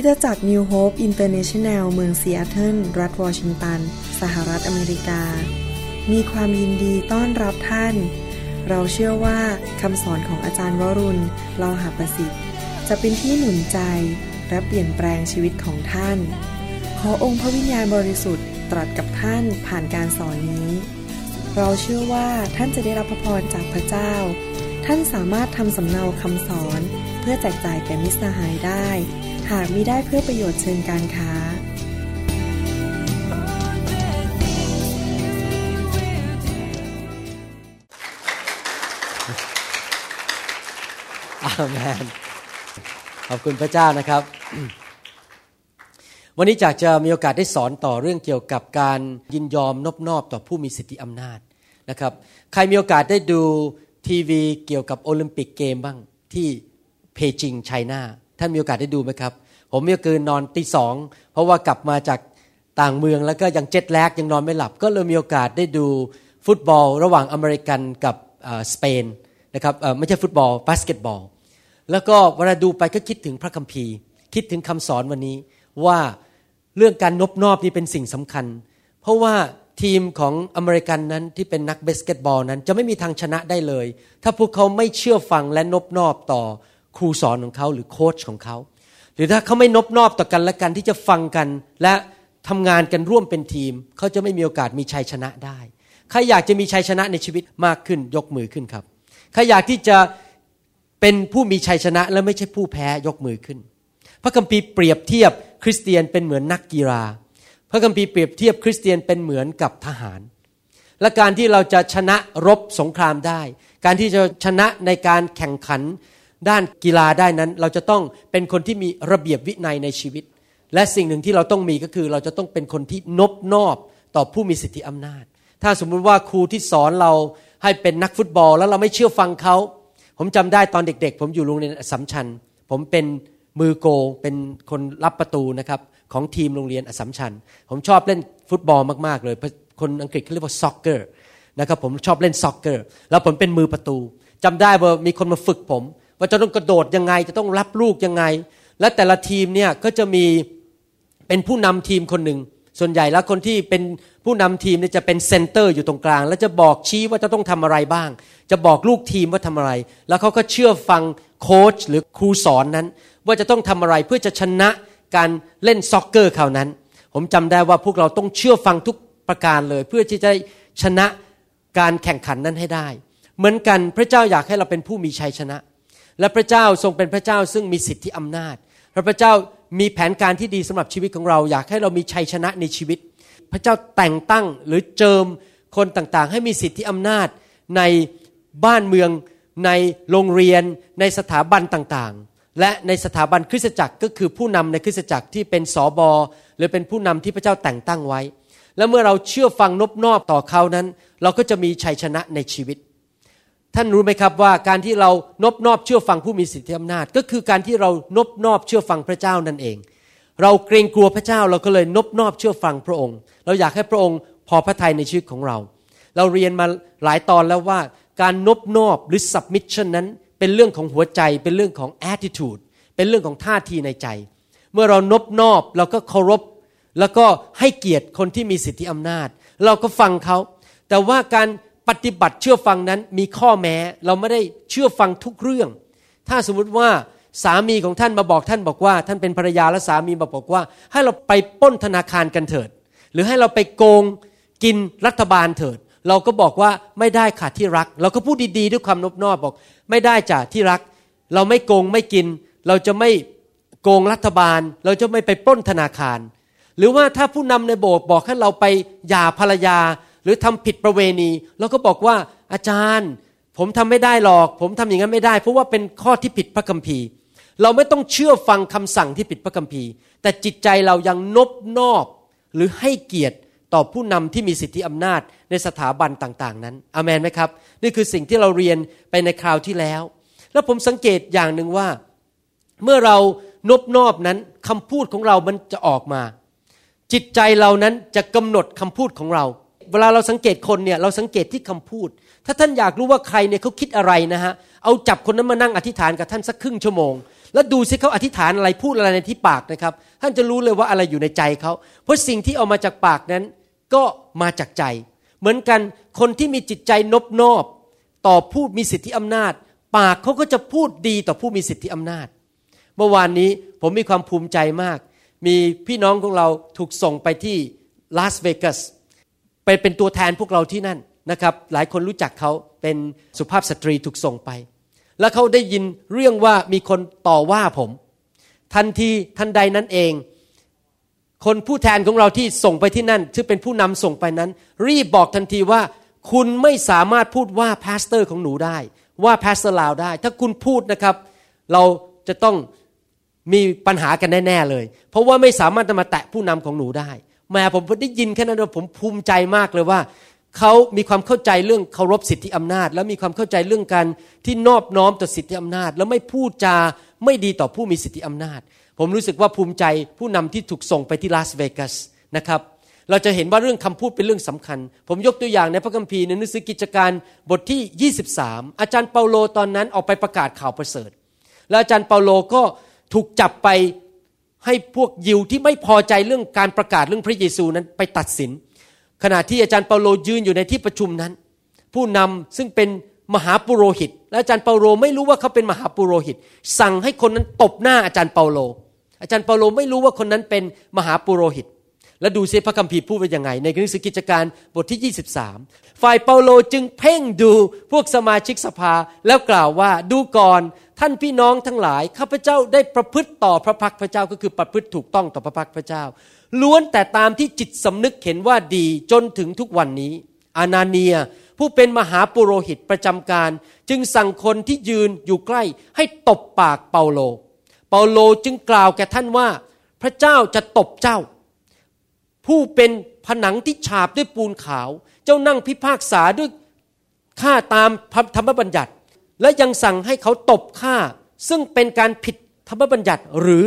คริสตจักร New Hope International เมืองซีแอตเทิลรัฐวอชิงตัน สหรัฐอเมริกา มีความยินดีต้อนรับท่าน เราเชื่อว่าคำสอนของอาจารย์วรุณเลาหาประสิทธิ์ จะเป็นที่หนุนใจ และเปลี่ยนแปลงชีวิตของท่าน ขอองค์พระวิญญาณบริสุทธิ์ตรัสกับท่านผ่านการสอนนี้ เราเชื่อว่าท่านจะได้รับพระพรจากพระเจ้า ท่านสามารถทำสำเนาคำสอน เพื่อแจกจ่ายแก่มิสหายได้ หากมิได้เพื่อประโยชน์เชิงการค้า อาเมนขอบคุณพระเจ้านะครับ วันนี้จากจะมีโอกาสได้สอนต่อเรื่องเกี่ยวกับการยินยอมนอบนอบต่อผู้มีสิทธิอำนาจนะครับ ใครมีโอกาสได้ดูทีวีเกี่ยวกับ Olympic Games บ้างที่ Beijing China ท่านมีโอกาสได้ดูไหมครับ ผมเมื่อคืนนอนตีสองเพราะว่ากลับมาจากต่างเมืองแล้วก็ยัง jet lag ยังนอนไม่หลับ ก็เลยมีโอกาสได้ดูฟุตบอล ระหว่างอเมริกันกับสเปนนะครับไม่ใช่ฟุตบอลบาสเกตบอล แล้วก็เวลาดูไปก็คิดถึงพระคัมภีร์ คิดถึงคำสอนวันนี้ว่าเรื่องการนบนอบนี่เป็นสิ่งสำคัญ เพราะว่าทีมของอเมริกันนั้นที่เป็นนักบาสเกตบอลนั้นจะไม่มีทางชนะได้เลย ถ้าพวกเขาไม่เชื่อฟังและนบนอบต่อ ครูสอนของเขาหรือโค้ชของเขา หรือถ้าเขาไม่นบนอบต่อกันและกันที่จะฟังกัน และทำงานกันร่วมเป็นทีม เขาจะไม่มีโอกาสมีชัยชนะได้ใครอยากจะมีชัยชนะในชีวิตมากขึ้นยกมือขึ้นครับใครอยากที่จะเป็นผู้มีชัยชนะและไม่ใช่ผู้แพ้ยกมือขึ้น พระคัมภีร์เปรียบเทียบคริสเตียนเป็นเหมือนนักกีฬาพระคัมภีร์เปรียบเทียบคริสเตียนเป็นเหมือนกับทหาร และการที่เราจะชนะรบสงครามได้ การที่จะชนะในการแข่งขัน ด้านกีฬาได้นั้น เราจะต้องเป็นคนที่มีระเบียบวินัยในชีวิต และสิ่งหนึ่งที่เราต้องมีก็คือ เราจะต้องเป็นคนที่นบนอบต่อผู้มีสิทธิอำนาจ ถ้าสมมุติว่าครูที่สอนเราให้เป็นนักฟุตบอล แล้วเราไม่เชื่อฟังเขา ผมจำได้ตอนเด็ก ๆ ผมอยู่โรงเรียนอัสสัมชัญ ผมเป็นมือโกล์เป็นคนรับประตูนะครับของทีมโรงเรียนอัสสัมชัญ ผมชอบเล่นฟุตบอลมากๆเลย คนอังกฤษเขาเรียกว่า soccer นะครับผมชอบเล่น soccer แล้วผมเป็นมือประตูจำได้ว่ามีคนมาฝึกผม ว่าจะต้องกระโดดยังไง จะต้องรับลูกยังไง และแต่ละทีมเนี่ยก็จะมีเป็นผู้นำทีมคนหนึ่งส่วนใหญ่แล้วคนที่เป็นผู้นำทีมเนี่ยจะเป็น center อยู่ตรงกลาง แล้วจะบอกชี้ว่าจะต้องทำอะไรบ้าง จะบอกลูกทีมว่าทำอะไร แล้วเขาก็เชื่อฟังโค้ชหรือครูสอนนั้น ว่าจะต้องทำอะไรเพื่อจะชนะการเล่นซ็อกเกอร์คราวนั้น ผมจำได้ว่าพวกเราต้องเชื่อฟังทุกประการเลย เพื่อที่จะชนะการแข่งขันนั้นให้ได้ เหมือนกันพระเจ้าอยากให้เราเป็นผู้มีชัยชนะ และพระเจ้าทรงเป็นพระเจ้าซึ่งมีสิทธิอำนาจพระเจ้ามีแผนการที่ดีสำหรับชีวิตของเรา อยากให้เรามีชัยชนะในชีวิต พระเจ้าแต่งตั้งหรือเจิมคนต่างๆ ให้มีสิทธิอำนาจในบ้านเมือง ในโรงเรียน ในสถาบันต่างๆ และในสถาบันคริสตจักรก็คือผู้นำในคริสตจักรที่เป็นสอบอหรือเป็นผู้นำที่พระเจ้าแต่งตั้งไว้ และเมื่อเราเชื่อฟังนบนอบต่อเขานั้น เราก็จะมีชัยชนะในชีวิต ท่านรู้ไหมครับว่าการที่เรานบนอบเชื่อฟังผู้มีสิทธิอำนาจ ก็คือการที่เรานบนอบเชื่อฟังพระเจ้านั่นเอง เราเกรงกลัวพระเจ้าเราก็เลยนบนอบเชื่อฟังพระองค์ เราอยากให้พระองค์พอพระทัยในชีวิตของเรา เราเรียนมาหลายตอนแล้วว่าการนบนอบหรือ submission นั้น เป็นเรื่องของหัวใจ เป็นเรื่องของ attitude เป็นเรื่องของท่าทีในใจ เมื่อเรานบนอบเราก็เคารพ แล้วก็ให้เกียรติคนที่มีสิทธิอำนาจ เราก็ฟังเขา แต่ว่าการ ปฏิบัติเชื่อฟังนั้นมีข้อแม้เราไม่ได้เชื่อฟังทุกเรื่อง ถ้าสมมุติว่าสามีของท่านมาบอกท่านบอกว่า ท่านเป็นภรรยาและสามีมาบอกว่า ให้เราไปป้นธนาคารกันเถิด หรือให้เราไปโกงกินรัฐบาลเถิด เราก็บอกว่าไม่ได้ค่ะที่รัก เราก็พูดดีๆด้วยความนบนอบบอก ไม่ได้จ้ะที่รัก เราไม่โกงไม่กิน เราจะไม่โกงรัฐบาล เราจะไม่ไปปล้นธนาคาร หรือว่าถ้าผู้นำในโบสถ์บอกให้เราไปหย่าภรรยา หรือทำผิดประเวณีเราก็บอกว่าอาจารย์ ผมทำไม่ได้หรอก ผมทำอย่างนั้นไม่ได้ เพราะว่าเป็นข้อที่ผิดพระคัมภีร์ เราไม่ต้องเชื่อฟังคำสั่งที่ผิดพระคัมภีร์ แต่จิตใจเรายังนบนอบหรือให้เกียรติต่อผู้นำที่มีสิทธิอำนาจในสถาบันต่างๆ นั้นอเมนไหมครับ นี่คือสิ่งที่เราเรียนไปในคราวที่แล้ว แล้วผมสังเกตอย่างหนึ่งว่า เมื่อเรานบนอบนั้นคำพูดของเรามันจะออกมา จิตใจเรานั้นจะกำหนดคำพูดของเรา เวลาเราสังเกตคนเนี่ยเราสังเกตที่คำพูด ถ้าท่านอยากรู้ว่าใครเนี่ยเขาคิดอะไรนะฮะเอาจับคนนั้นมานั่งอธิษฐานกับท่านสักครึ่งชั่วโมง แล้วดูสิเขาอธิษฐานอะไรพูดอะไรในที่ปากนะครับ ท่านจะรู้เลยว่าอะไรอยู่ในใจเขาเพราะสิ่งที่ออกมาจากปากนั้นก็มาจากใจ เหมือนกันคนที่มีจิตใจนบนอบต่อผู้มีสิทธิอำนาจ ปากเขาก็จะพูดดีต่อผู้มีสิทธิอำนาจ เมื่อวานนี้ผมมีความภูมิใจมาก มีพี่น้องของเราถูกส่งไปที่ลาสเวกัส ไปเป็นตัวแทนพวกเราที่นั่นนะครับ หลายคนรู้จักเขาเป็นสุภาพสตรีถูกส่งไป แล้วเขาได้ยินเรื่องว่ามีคนต่อว่าผม ทันทีทันใดนั้นเอง คนผู้แทนของเราที่ส่งไปที่นั่นซึ่งเป็นผู้นำส่งไปนั้น รีบบอกทันทีว่า คุณไม่สามารถพูดว่า pastor ของหนูได้ ว่า pastor เราได้ ถ้าคุณพูดนะครับ เราจะต้องมีปัญหากันแน่ๆเลย เพราะว่าไม่สามารถจะมาแตะผู้นำของหนูได้ แหมผมได้ยินแค่นั้นผมภูมิใจมากเลยว่าเขามีความเข้าใจเรื่องเคารพสิทธิอำนาจ แล้วมีความเข้าใจเรื่องการที่นอบน้อมต่อสิทธิอำนาจ แล้วไม่พูดจาไม่ดีต่อผู้มีสิทธิอำนาจ ผมรู้สึกว่าภูมิใจผู้นำที่ถูกส่งไปที่ลาสเวกัสนะครับเราจะเห็นว่าเรื่องคำพูดเป็นเรื่องสำคัญ ผมยกตัวอย่างในพระคัมภีร์ในหนังสือกิจการบทที่ 23 อาจารย์เปาโลตอนนั้นออกไปประกาศข่าวประเสริฐ แล้วอาจารย์เปาโลก็ถูกจับไป ให้พวกยิวที่ไม่พอใจเรื่องการประกาศเรื่องพระเยซูนั้นไปตัดสิน ขณะที่อาจารย์เปาโลยืนอยู่ในที่ประชุมนั้น ผู้นำซึ่งเป็นมหาปุโรหิต และอาจารย์เปาโลไม่รู้ว่าเขาเป็นมหาปุโรหิต สั่งให้คนนั้นตบหน้าอาจารย์เปาโล อาจารย์เปาโลไม่รู้ว่าคนนั้นเป็นมหาปุโรหิต และดูซิพระคัมภีร์พูดว่ายังไง ในหนังสือกิจการบทที่ 23 ฝ่ายเปาโลจึงเพ่งดูพวกสมาชิกสภาแล้วกล่าวว่าดูก่อนท่านพี่น้องทั้งหลาย ข้าพเจ้าได้ประพฤติต่อพระพักพระเจ้าก็คือประพฤติถูกต้องต่อพระพักพระเจ้า ล้วนแต่ตามที่จิตสำนึกเห็นว่าดีจนถึงทุกวันนี้ อานาเนียผู้เป็นมหาปุโรหิตประจำการ จึงสั่งคนที่ยืนอยู่ใกล้ ให้ตบปากเปาโล เปาโลจึงกล่าวแก่ท่านว่า พระเจ้าจะตบเจ้า ผู้เป็นผนังที่ฉาบด้วยปูนขาว เจ้านั่งพิพากษาด้วยข้าตามธรรมบัญญัติ และยังสั่งให้เขาตบฆ่า ซึ่งเป็นการผิดธรรมบัญญัติหรือ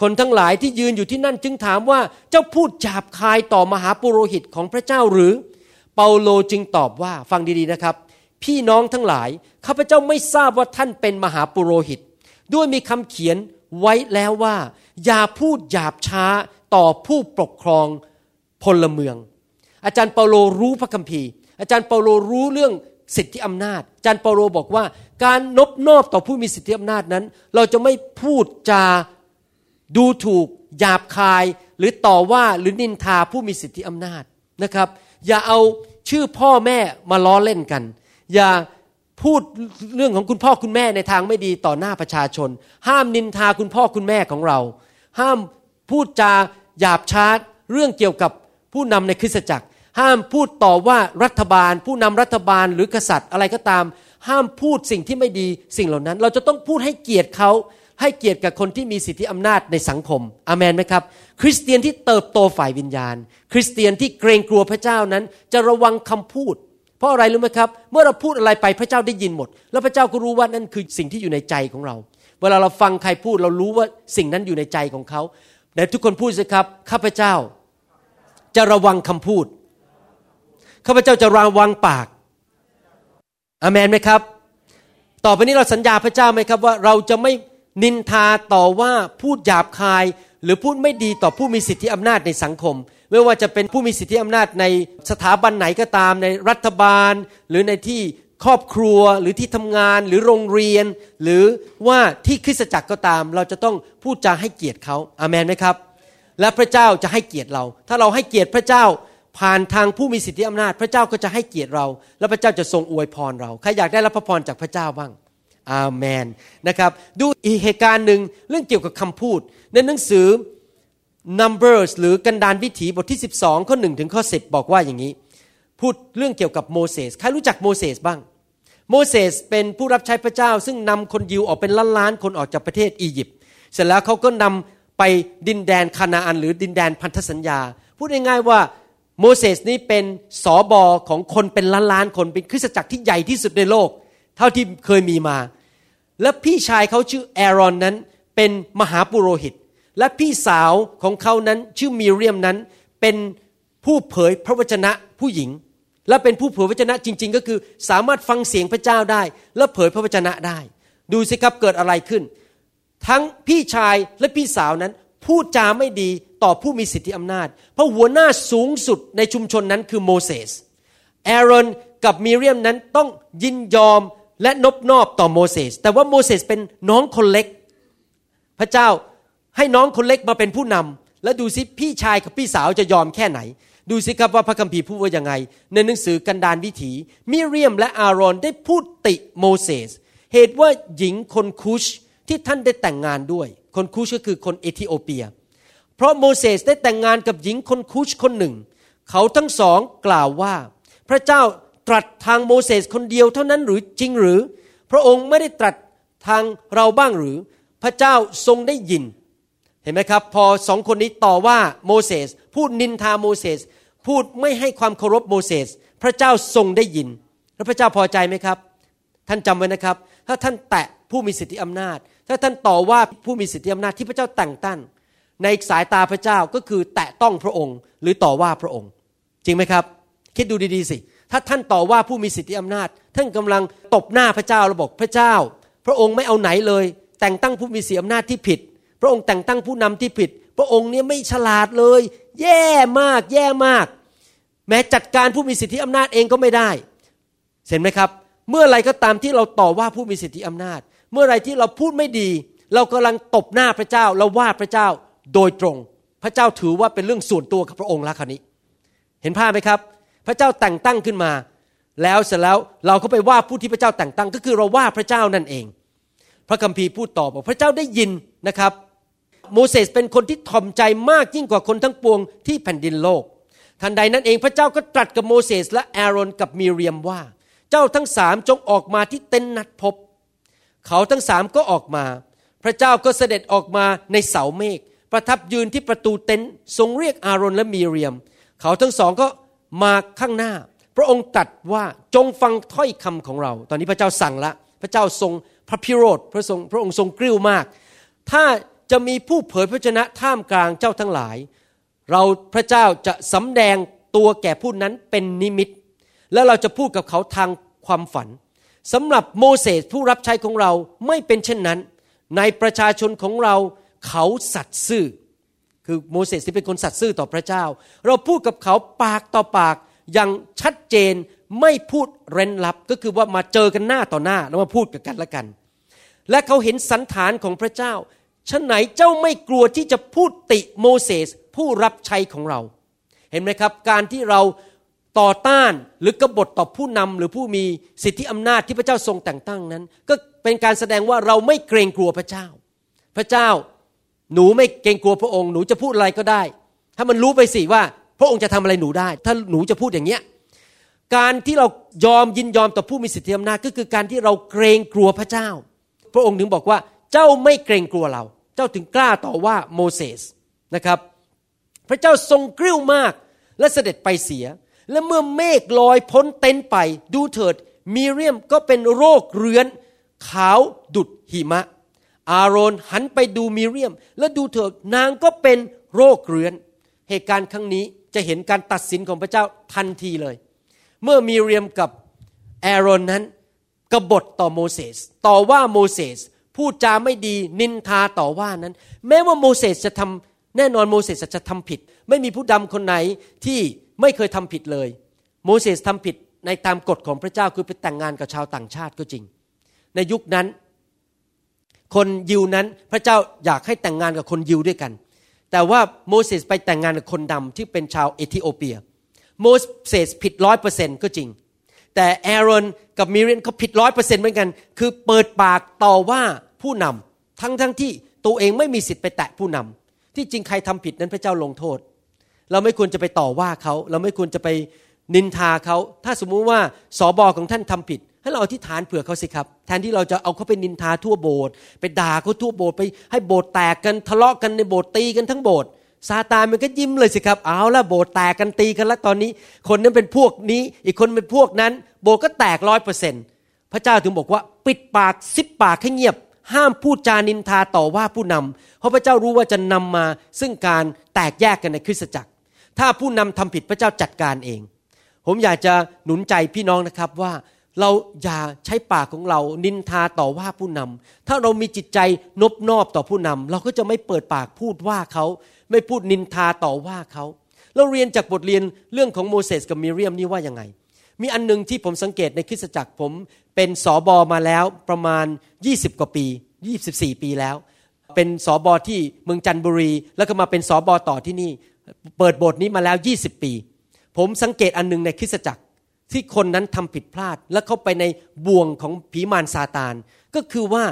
คนทั้งหลายที่ยืนอยู่ที่นั่นจึงถามว่าเจ้าพูดจาบคายต่อมหาปุโรหิตของพระเจ้าหรือ เปาโลจึงตอบว่าฟังดีๆนะครับ พี่น้องทั้งหลายข้าพเจ้าไม่ทราบว่าท่านเป็นมหาปุโรหิต ด้วยมีคำเขียนไว้แล้วว่า อย่าพูดหยาบช้า ต่อผู้ปกครองพลเมือง อาจารย์เปาโลรู้พระคัมภีร์ อาจารย์เปาโลรู้เรื่องสิทธิอำนาจ อาจารย์เปาโลบอกว่า การนบนอบต่อผู้มีสิทธิอำนาจนั้น เราจะไม่พูดจาดูถูกหยาบคาย หรือต่อว่าหรือนินทาผู้มีสิทธิอำนาจนะครับ อย่าเอาชื่อพ่อแม่มาล้อเล่นกัน อย่าพูดเรื่องของคุณพ่อคุณแม่ในทางไม่ดีต่อหน้าประชาชน ห้ามนินทาคุณพ่อคุณแม่ของเรา ห้ามพูดจา หยาบช้าเรื่องเกี่ยวกับผู้นำในคริสตจักร ห้ามพูดต่อว่ารัฐบาล ผู้นำรัฐบาลหรือกษัตริย์อะไรก็ตาม ห้ามพูดสิ่งที่ไม่ดีสิ่งเหล่านั้น เราจะต้องพูดให้เกียรติเขาให้เกียรติกับคนที่มีสิทธิอำนาจในสังคมอเมนไหมครับ คริสเตียนที่เติบโตฝ่ายวิญญาณ คริสเตียนที่เกรงกลัวพระเจ้านั้น จะระวังคำพูด เพราะอะไรรู้ไหมครับ เมื่อเราพูดอะไรไปพระเจ้าได้ยินหมด แล้วพระเจ้าก็รู้ว่านั่นคือสิ่งที่อยู่ในใจของเรา เวลาเราฟังใครพูดเรารู้ว่าสิ่งนั้นอยู่ในใจของเขา แต่ทุกคนพูดสิครับ ข้าพเจ้า จะระวังคำพูด ข้าพเจ้าจะระวังปากอเมนไหมครับ ต่อไปนี้เราสัญญาพระเจ้าไหมครับว่าเราจะไม่นินทาต่อว่าพูดหยาบคาย หรือพูดไม่ดีต่อผู้มีสิทธิอำนาจในสังคม ไม่ว่าจะเป็นผู้มีสิทธิอำนาจในสถาบันไหนก็ตามในรัฐบาล หรือในที่ ครอบครัวหรือที่ทำงานหรือโรงเรียน หรือว่าที่คริสตจักรก็ตาม เราจะต้องพูดจาให้เกียรติเขาอาเมนไหมครับ และพระเจ้าจะให้เกียรติเรา ถ้าเราให้เกียรติพระเจ้าผ่านทางผู้มีสิทธิอำนาจ พระเจ้าก็จะให้เกียรติเรา และพระเจ้าจะทรงอวยพรเราใครอยากได้รับพระพรจากพระเจ้าบ้างอาเมนนะครับดูอีกเหตุการณ์หนึ่งเรื่องเกี่ยวกับคำพูด ในหนังสือ Numbers หรือกันดานวิถีบทที่ 12 ข้อ 1 ถึงข้อ 10 บอกว่าอย่างนี้ พูดเรื่องเกี่ยวกับโมเสสใครรู้จักโมเสสบ้าง โมเสสเป็นผู้รับใช้พระเจ้า ซึ่งนำคนยิวออกเป็นล้านล้านคนออกจากประเทศอียิปต์เสร็จแล้วเขาก็นำไปดินแดนคานาอัน หรือดินแดนพันธสัญญา พูดง่ายๆว่าโมเสสนี้เป็นสอบอของคนเป็นล้านล้านคนเป็นคริสตจักรที่ใหญ่ที่สุดในโลก เท่าที่เคยมีมา และพี่ชายเขาชื่อแอรอนนั้นเป็นมหาปุโรหิต และพี่สาวของเขานั้นชื่อมีเรียมนั้นเป็นผู้เผยพระวจนะผู้หญิง และเป็นผู้เผยพระวจนะจริง ๆ ก็คือสามารถฟังเสียงพระเจ้าได้ และเผยพระวจนะได้ ดูสิครับเกิดอะไรขึ้น ทั้งพี่ชายและพี่สาวนั้นพูดจาไม่ดีต่อผู้มีสิทธิอำนาจ เพราะหัวหน้าสูงสุดในชุมชนนั้นคือโมเสสเอรอนกับมิเรียมนั้นต้องยินยอมและนบนอบต่อโมเสสแต่ว่าโมเสสเป็นน้องคนเล็ก พระเจ้าให้น้องคนเล็กมาเป็นผู้นำและดูสิพี่ชายกับพี่สาวจะยอมแค่ไหน ดูสิครับว่าพระคัมภีร์พูดว่ายังไง ในหนังสือกันดานวิถี มิเรียมและอารอนได้พูดติโมเสส เหตุว่าหญิงคนคุชที่ท่านได้แต่งงานด้วย คนคุชก็คือคนเอธิโอเปีย เพราะโมเสสได้แต่งงานกับหญิงคนคุชคนหนึ่ง เขาทั้งสองกล่าวว่า พระเจ้าตรัสทางโมเสสคนเดียวเท่านั้นหรือจริงหรือ พระองค์ไม่ได้ตรัสทางเราบ้างหรือ พระเจ้าทรงได้ยิน เห็นไหมครับ พอสองคนนี้ต่อว่าโมเสสพูดนินทาโมเสส พูดไม่ให้ความเคารพโมเสสพระเจ้าทรงได้ยิน แล้วพระเจ้าพอใจไหมครับ ท่านจำไว้นะครับ ถ้าท่านแตะผู้มีสิทธิอำนาจ ถ้าท่านต่อว่าผู้มีสิทธิอำนาจที่พระเจ้าแต่งตั้งในสายตาพระเจ้าก็คือแตะต้องพระองค์ หรือต่อว่าพระองค์ จริงไหมครับ คิดดูดีๆสิ ถ้าท่านต่อว่าผู้มีสิทธิอำนาจ ท่านกำลังตบหน้าพระเจ้าเราบอกพระเจ้า พระองค์ไม่เอาไหนเลย แต่งตั้งผู้มีสิทธิอำนาจที่ผิด พระองค์แต่งตั้งผู้นำที่ผิด พระองค์เนี่ยไม่ฉลาดเลย แย่มาก แย่มาก แม้จัดการผู้มีสิทธิอำนาจเองก็ไม่ได้ เห็นไหมครับ เมื่อไรก็ตามที่เราต่อว่าผู้มีสิทธิอำนาจ เมื่อไรที่เราพูดไม่ดี เรากำลังตบหน้าพระเจ้า เราว่าพระเจ้าโดยตรง พระเจ้าถือว่าเป็นเรื่องส่วนตัวกับพระองค์ล้วคราวนี้ เห็นภาพไหมครับ พระเจ้าแต่งตั้งขึ้นมา แล้วเสร็จแล้วเราก็ไปว่าผู้ที่พระเจ้าแต่งตั้ง ก็คือเราว่าพระเจ้านั่นเอง พระคัมภีร์พูดต่อบอกพระเจ้าได้ยินนะครับ โมเสสเป็นคนที่ถ่อมใจมากยิ่งกว่าคนทั้งปวงที่แผ่นดินโลก ทันใดนั้นเองพระเจ้าก็ตรัสกับโมเสสและแอรอนกับมีเรียมว่า เจ้าทั้งสามจงออกมาที่เต็นท์นัดพบ เขาทั้งสามก็ออกมา พระเจ้าก็เสด็จออกมาในเสาเมฆประทับยืนที่ประตูเต็นท์ทรงเรียกอารอนและมีเรียม เขาทั้งสองก็มาข้างหน้า พระองค์ตรัสว่าจงฟังถ้อยคำของเรา ตอนนี้พระเจ้าสั่งละ พระเจ้าทรงพระพิโรธพระทรงพระองค์ทรงกริ้วมาก ถ้า จะมีผู้เผยพระชนะท่ามกลางเจ้าทั้งหลาย เราพระเจ้าจะสำแดงตัวแก่ผู้นั้นเป็นนิมิต แล้วเราจะพูดกับเขาทางความฝันสำหรับโมเสสผู้รับใช้ของเราไม่เป็นเช่นนั้น ในประชาชนของเราเขาสัตย์ซื่อ คือโมเสสที่เป็นคนสัตย์ซื่อต่อพระเจ้า เราพูดกับเขาปากต่อปากอย่างชัดเจนไม่พูดเร้นลับก็คือว่ามาเจอกันหน้าต่อหน้าแล้วมาพูดกันละกัน และเขาเห็นสันฐานของพระเจ้า ฉะไหนเจ้าไม่กลัวที่จะพูดติโมเสสผู้รับใช้ของเรา เห็นไหมครับ การที่เราต่อต้านหรือกบฏต่อผู้นำหรือผู้มีสิทธิอำนาจที่พระเจ้าทรงแต่งตั้งนั้น ก็เป็นการแสดงว่าเราไม่เกรงกลัวพระเจ้า พระเจ้าหนูไม่เกรงกลัวพระองค์หนูจะพูดอะไรก็ได้ ถ้ามันรู้ไปสิว่า พระองค์จะทำอะไรหนูได้ ถ้าหนูจะพูดอย่างเงี้ยการที่เรายอมยินยอมต่อผู้มีสิทธิอำนาจก็คือการที่เราเกรงกลัวพระเจ้า พระองค์ถึงบอกว่าเจ้าไม่เกรงกลัวเรา เจ้าถึงกล้าต่อว่าโมเสสนะครับ พระเจ้าทรงกริ้วมากและเสด็จไปเสีย และเมื่อเมฆลอยพ้นเต็นไป ดูเถิดมีเรียมก็เป็นโรคเรื้อน ขาวดุดหิมะ อาโรนหันไปดูมีเรียม และดูเถิดนางก็เป็นโรคเรื้อน เหตุการณ์ครั้งนี้จะเห็นการตัดสินของพระเจ้าทันทีเลย เมื่อมีเรียมกับแอรอนนั้นกบฏต่อโมเสสต่อว่าโมเสส พูดจาไม่ดีนินทาต่อว่านั้น แม้ว่าโมเสสจะทำแน่นอนโมเสสจะทำผิด ไม่มีผู้ดำคนไหนที่ไม่เคยทำผิดเลย โมเสสทำผิดในตามกฎของพระเจ้าคือไปแต่งงานกับชาวต่างชาติก็จริง ในยุคนั้น คนยิวนั้นพระเจ้าอยากให้แต่งงานกับคนยิวด้วยกัน แต่ว่าโมเสสไปแต่งงานกับคนดำที่เป็นชาวเอธิโอเปีย โมเสสผิดร้อยเปอร์เซ็นก็จริง แต่แอรอนกับมิเรียนเขาผิดร้อยเปอร์เซ็นต์เหมือนกัน คือเปิดปากต่อว่าผู้นำทั้งทั้งที่ตัวเองไม่มีสิทธิ์ไปแตะผู้นำที่จริงใครทำผิดนั้นพระเจ้าลงโทษ เราไม่ควรจะไปต่อว่าเขา เราไม่ควรจะไปนินทาเขา ถ้าสมมุติว่าสอบอของท่านทำผิด ให้เราอธิษฐานเผื่อเขาสิครับ แทนที่เราจะเอาเขาไปนินทาทั่วโบสถ์ไปด่าเขาทั่วโบสถ์ไปให้โบสถ์แตกกันทะเลาะกันในโบสถ์ตีกันทั้งโบสถ์ ซาตานมันก็ยิ้มเลยสิครับ เอาละโบสแตกกันตีกันแล้วตอนนี้ คนนั้นเป็นพวกนี้ อีกคนเป็นพวกนั้น โบสก็แตกร้อยเปอร์เซ็นต์พระเจ้าถึงบอกว่าปิดปากซิบปากให้เงียบ ห้ามพูดจานินทาต่อว่าผู้นำเพราะพระเจ้ารู้ว่าจะนำมาซึ่งการแตกแยกกันในคริสตจักร ถ้าผู้นำทำผิดพระเจ้าจัดการเอง ผมอยากจะหนุนใจพี่น้องนะครับว่าเราอย่าใช้ปากของเรานินทาต่อว่าผู้นำถ้าเรามีจิตใจนบนอบต่อผู้นำเราก็จะไม่เปิดปากพูดว่าเขา ไม่พูดนินทาต่อว่าเขาเราเรียนจากบทเรียนเรื่องของโมเสสกับมิเรียมนี่ว่ายังไง มีอันนึงที่ผมสังเกตในคริสตจักรผมเป็นสอบอมาแล้วประมาณ 20 กว่าปี 24 ปีแล้ว เป็นสอบอที่เมืองจันทบุรี แล้วก็มาเป็นสอบอต่อที่นี่ เปิดบทนี้มาแล้ว 20 ปี ผมสังเกตอันนึงในคริสตจักรที่คนนั้นทำผิดพลาด และเข้าไปในบ่วงของผีมารซาตาน ก็คือว่า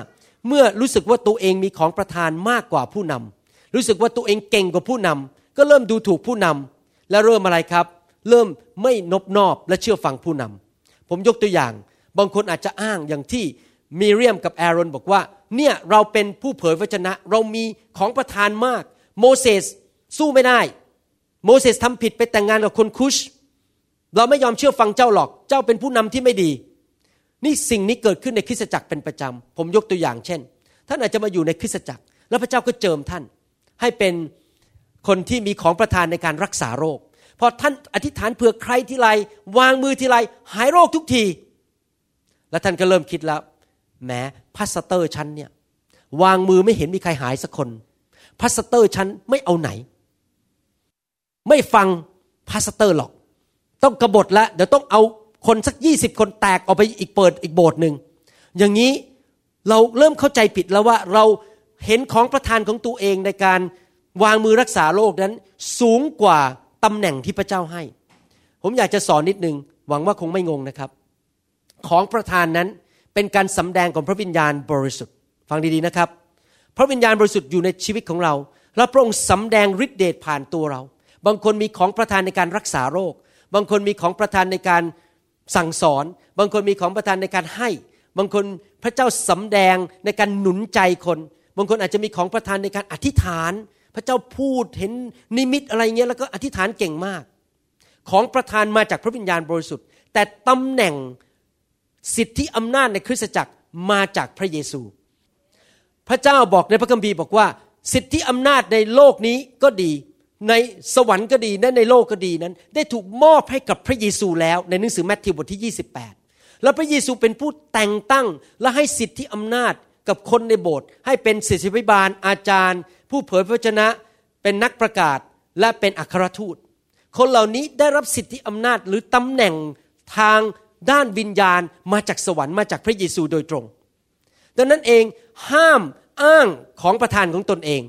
เมื่อรู้สึกว่าตัวเองมีของประทานมากกว่าผู้นำ รู้สึกว่าตัวเองเก่งกว่าผู้นำก็เริ่มดูถูกผู้นำและเริ่มอะไรครับ เริ่มไม่นบนอบและเชื่อฟังผู้นำผมยกตัวอย่าง บางคนอาจจะอ้างอย่างที่มีเรียมกับแอรอนบอกว่า เนี่ยเราเป็นผู้เผยวจนะ เรามีของประทานมาก โมเสสสู้ไม่ได้ โมเสสทำผิดไปแต่งงานกับคนคุช เราไม่ยอมเชื่อฟังเจ้าหรอก เจ้าเป็นผู้นำที่ไม่ดี นี่สิ่งนี้เกิดขึ้นในคริสตจักรเป็นประจำ ผมยกตัวอย่างเช่น ท่านอาจจะมาอยู่ในคริสตจักร แล้วพระเจ้าก็เจิมท่าน ให้เป็นคนที่มีของประทานในการรักษาโรค พอท่านอธิษฐานเผื่อใครทีไรวางมือทีไรหายโรคทุกที แล้วท่านก็เริ่มคิดแล้วแหม pastor ฉันเนี่ยวางมือไม่เห็นมีใครหายสักคน pastor ฉันไม่เอาไหน ไม่ฟัง pastor หรอก ต้องกบฏแล้วเดี๋ยวต้องเอาคนสักยี่สิบคนแตกออกไปอีกเปิดอีกโบสถ์หนึ่งอย่างนี้เราเริ่มเข้าใจผิดแล้วว่าเรา เห็นของประทานของตัวเองในการวางมือรักษาโรคนั้น สูงกว่าตำแหน่งที่พระเจ้าให้ ผมอยากจะสอนนิดนึง หวังว่าคงไม่งงนะครับ ของประทานนั้นเป็นการสำแดงของพระวิญญาณบริสุทธิ์ ฟังดีๆนะครับ พระวิญญาณบริสุทธิ์อยู่ในชีวิตของเรา และพระองค์สำแดงฤทธิเดชผ่านตัวเรา บางคนมีของประทานในการรักษาโรค บางคนมีของประทานในการสั่งสอน บางคนมีของประทานในการให้ บางคนพระเจ้าสำแดงในการหนุนใจคน บางคนอาจจะมีของประทานในการอธิษฐาน พระเจ้าพูดเห็นนิมิตอะไรเงี้ยแล้วก็อธิษฐานเก่งมาก ของประทานมาจากพระวิญญาณบริสุทธิ์ แต่ตำแหน่งสิทธิอำนาจในคริสตจักรมาจากพระเยซู พระเจ้าบอกในพระคัมภีร์บอกว่า สิทธิอำนาจในโลกนี้ก็ดี ในสวรรค์ก็ดีและในโลกก็ดีนั้น ได้ถูกมอบให้กับพระเยซูแล้วในหนังสือแมทธิวบทที่ 28 แล้วพระเยซูเป็นผู้แต่งตั้งและให้สิทธิอำนาจ กับคนในโบสถ์ให้เป็นศิษยพิบาลอาจารย์ ผู้เผยพระชนะเป็นนักประกาศและเป็นอัครทูต คนเหล่านี้ได้รับสิทธิอำนาจหรือตำแหน่งทางด้านวิญญาณมาจากสวรรค์มาจากพระเยซูโดยตรง ดังนั้นเองห้ามอ้างของประธานของตนเอง